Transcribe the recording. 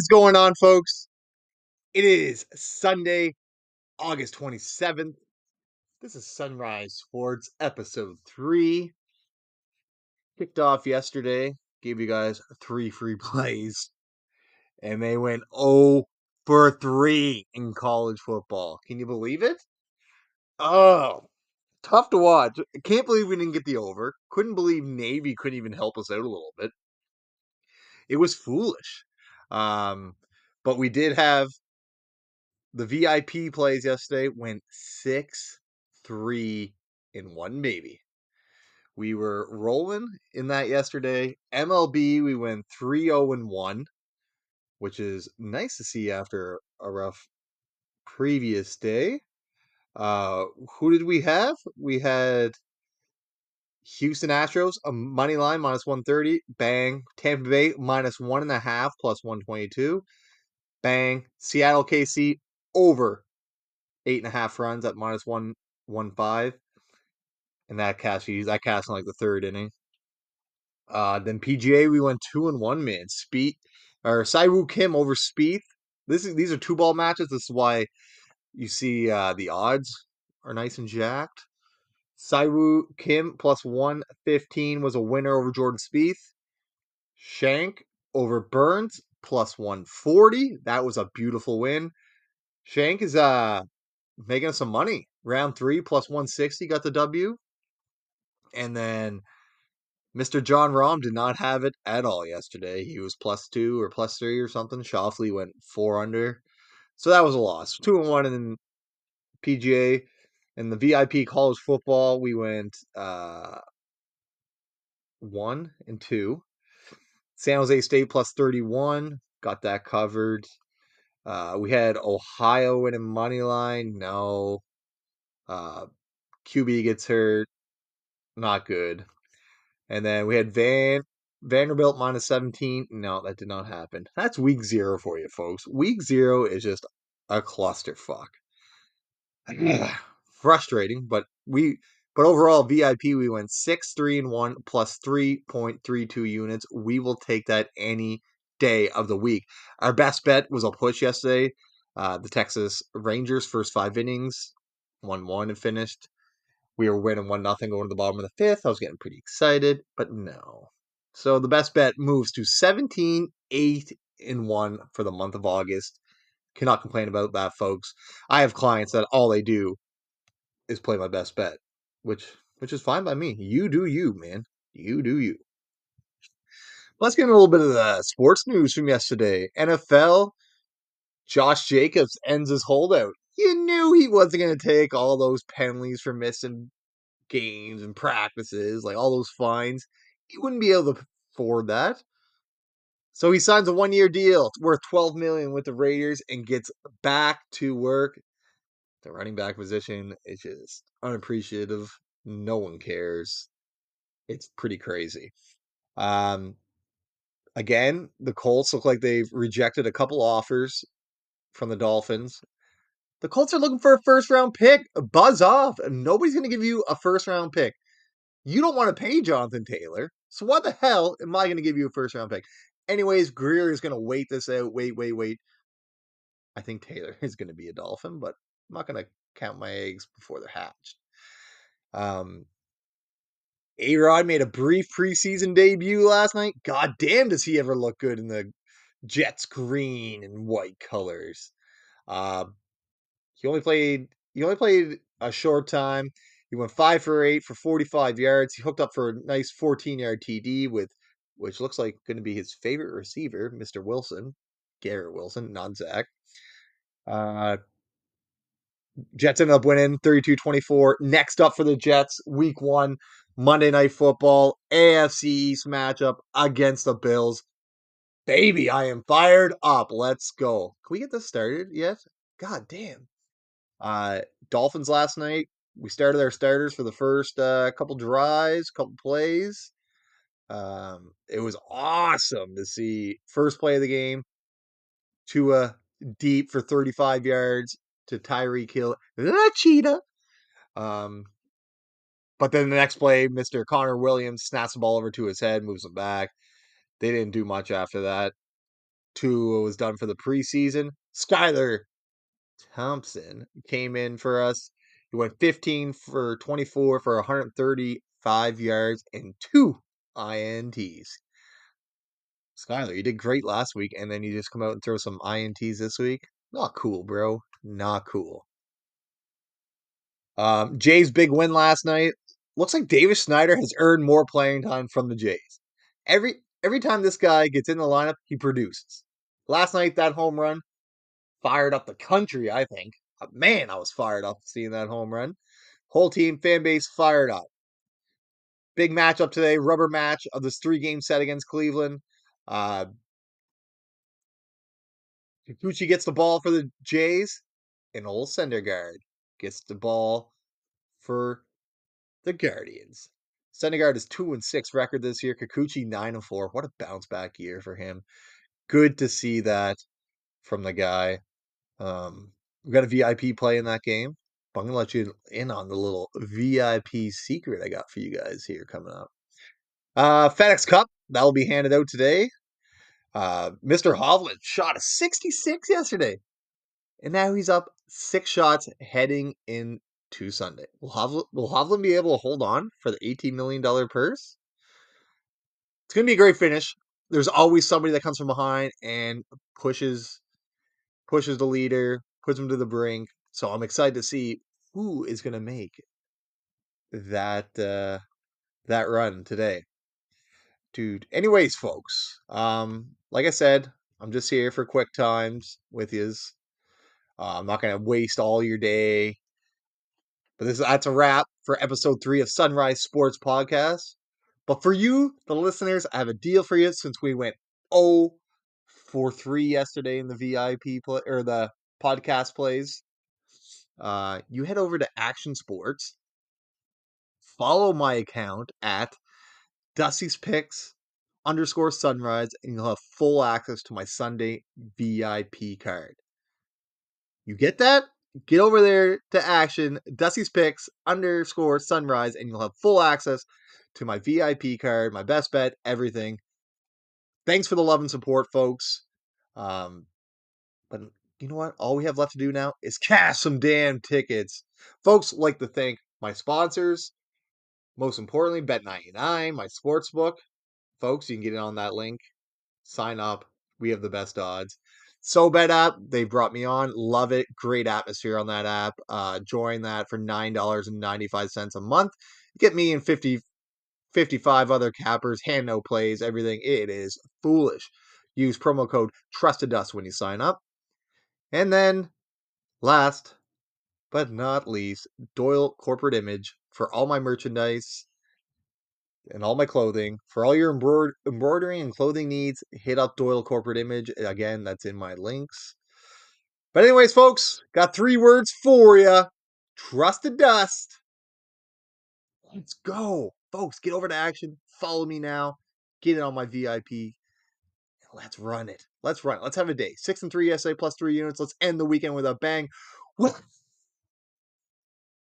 is going on, folks? It is Sunday, August 27th. This is Sunrise Sports episode three. Kicked off yesterday, gave you guys three free plays, and they went 0 for 3 in college football. Can you believe it? Oh, tough to watch. Can't believe we didn't get the over. Couldn't believe Navy couldn't even help us out a little bit. It was foolish. Um, but we did have the VIP plays yesterday went six, three, and one baby. We were rolling in that yesterday. MLB, we went 3 0 and 1, which is nice to see after a rough previous day. Uh, who did we have? We had Houston Astros, a money line minus 130. Bang. Tampa Bay minus one and a half plus 122. Bang. Seattle KC over eight and a half runs at minus one one five. And that cast that cast in like the third inning. Uh then PGA we went two and one man. Speed or Siwoo Kim over Spieth. This is these are two ball matches. This is why you see uh the odds are nice and jacked. Siwoo Kim plus 115 was a winner over Jordan Spieth. Schenk over Burns plus 140. That was a beautiful win. Schenk is uh making some money. Round three plus 160 got the W. And then Mr. Jon Rahm did not have it at all yesterday. He was plus two or plus three or something. Schauffele went four under. So that was a loss. Two and one in PGA. In the VIP college football, we went uh, one and two. San Jose State plus 31. Got that covered. Uh, we had Ohio winning money line. No. Uh, QB gets hurt. Not good. And then we had Van Vanderbilt minus 17. No, that did not happen. That's week zero for you, folks. Week zero is just a clusterfuck. Frustrating, but we but overall VIP we went 6 3 and 1 plus 3.32 units. We will take that any day of the week. Our best bet was a push yesterday. Uh, the Texas Rangers first five innings, one one and finished. We were winning one nothing going to the bottom of the fifth. I was getting pretty excited, but no. So the best bet moves to 17, 8, and 1 for the month of August. Cannot complain about that, folks. I have clients that all they do is play my best bet, which which is fine by me. You do you, man. You do you. Let's get a little bit of the sports news from yesterday. NFL, Josh Jacobs ends his holdout. You knew he wasn't going to take all those penalties for missing games and practices, like all those fines. He wouldn't be able to afford that. So he signs a one-year deal worth 12 million with the Raiders and gets back to work. The running back position is just unappreciative. No one cares. It's pretty crazy. Um, again, the Colts look like they've rejected a couple offers from the Dolphins. The Colts are looking for a first round pick. Buzz off. Nobody's going to give you a first round pick. You don't want to pay Jonathan Taylor. So what the hell am I going to give you a first round pick? Anyways, Grier is going to wait this out. Wait, wait, wait. I think Taylor is going to be a Dolphin, but I'm not going to count my eggs before they're hatched. Um, a Rod made a brief preseason debut last night. God damn, does he ever look good in the Jets green and white colors? Uh, he only played. He only played a short time. He went five for eight for 45 yards. He hooked up for a nice 14 yard TD with, which looks like going to be his favorite receiver, Mr. Wilson, Garrett Wilson, not Zach. Uh, Jets ended up winning 32 24. Next up for the Jets, week one, Monday Night Football, AFC East matchup against the Bills. Baby, I am fired up. Let's go. Can we get this started yet? God damn. Uh, Dolphins last night. We started our starters for the first uh, couple drives, couple plays. Um, it was awesome to see first play of the game. Tua deep for 35 yards to Tyreek Hill, the cheetah. Um, but then the next play, Mr. Connor Williams snaps the ball over to his head, moves him back. They didn't do much after that. Tua was done for the preseason. Skylar Thompson came in for us. He went 15 for 24 for 135 yards and two INTs. Skylar, you did great last week, and then you just come out and throw some INTs this week. Not cool, bro. Not cool. Um, Jays' big win last night. Looks like Davis Schneider has earned more playing time from the Jays. Every every time this guy gets in the lineup, he produces. Last night, that home run fired up the country, I think. Uh, man, I was fired up seeing that home run. Whole team, fan base fired up. Big matchup today, rubber match of this three game set against Cleveland. Uh, Kikuchi gets the ball for the Jays, and old Syndergaard gets the ball for the Guardians. Syndergaard is two and six record this year. Kikuchi nine and four. What a bounce back year for him. Good to see that from the guy. Um, we got a VIP play in that game. But I'm gonna let you in on the little VIP secret I got for you guys here coming up. Uh, FedEx Cup that'll be handed out today. Uh, Mr. Hovland shot a 66 yesterday, and now he's up six shots heading into Sunday. Will Hovland, will Hovland be able to hold on for the 18 million dollar purse? It's gonna be a great finish. There's always somebody that comes from behind and pushes pushes the leader, puts him to the brink. So I'm excited to see who is going to make that uh, that run today, dude. Anyways, folks, um, like I said, I'm just here for quick times with yous. Uh, I'm not going to waste all your day. But this that's a wrap for episode three of Sunrise Sports Podcast. But for you, the listeners, I have a deal for you since we went 0 for 3 yesterday in the VIP play or the podcast plays. Uh, you head over to Action Sports, follow my account at Dusty's Picks underscore Sunrise, and you'll have full access to my Sunday VIP card. You get that? Get over there to Action, Dusty's Picks underscore Sunrise, and you'll have full access to my VIP card, my best bet, everything. Thanks for the love and support, folks. Um, but you know what? All we have left to do now is cash some damn tickets. Folks, like to thank my sponsors. Most importantly, Bet99, my sports book. Folks, you can get it on that link. Sign up. We have the best odds. SoBet app, they brought me on. Love it. Great atmosphere on that app. Uh, join that for $9.95 a month. Get me and 50, 55 other cappers, hand no plays, everything. It is foolish. Use promo code TrustedUs when you sign up. And then, last but not least, Doyle Corporate Image for all my merchandise and all my clothing. For all your embroid- embroidery and clothing needs, hit up Doyle Corporate Image. Eh, again, that's in my links. But, anyways, folks, got three words for you Trusted Dust. Let's go. Folks, get over to action. Follow me now. Get it on my VIP. Let's run it. Let's run it. Let's have a day. Six and three SA plus three units. Let's end the weekend with a bang.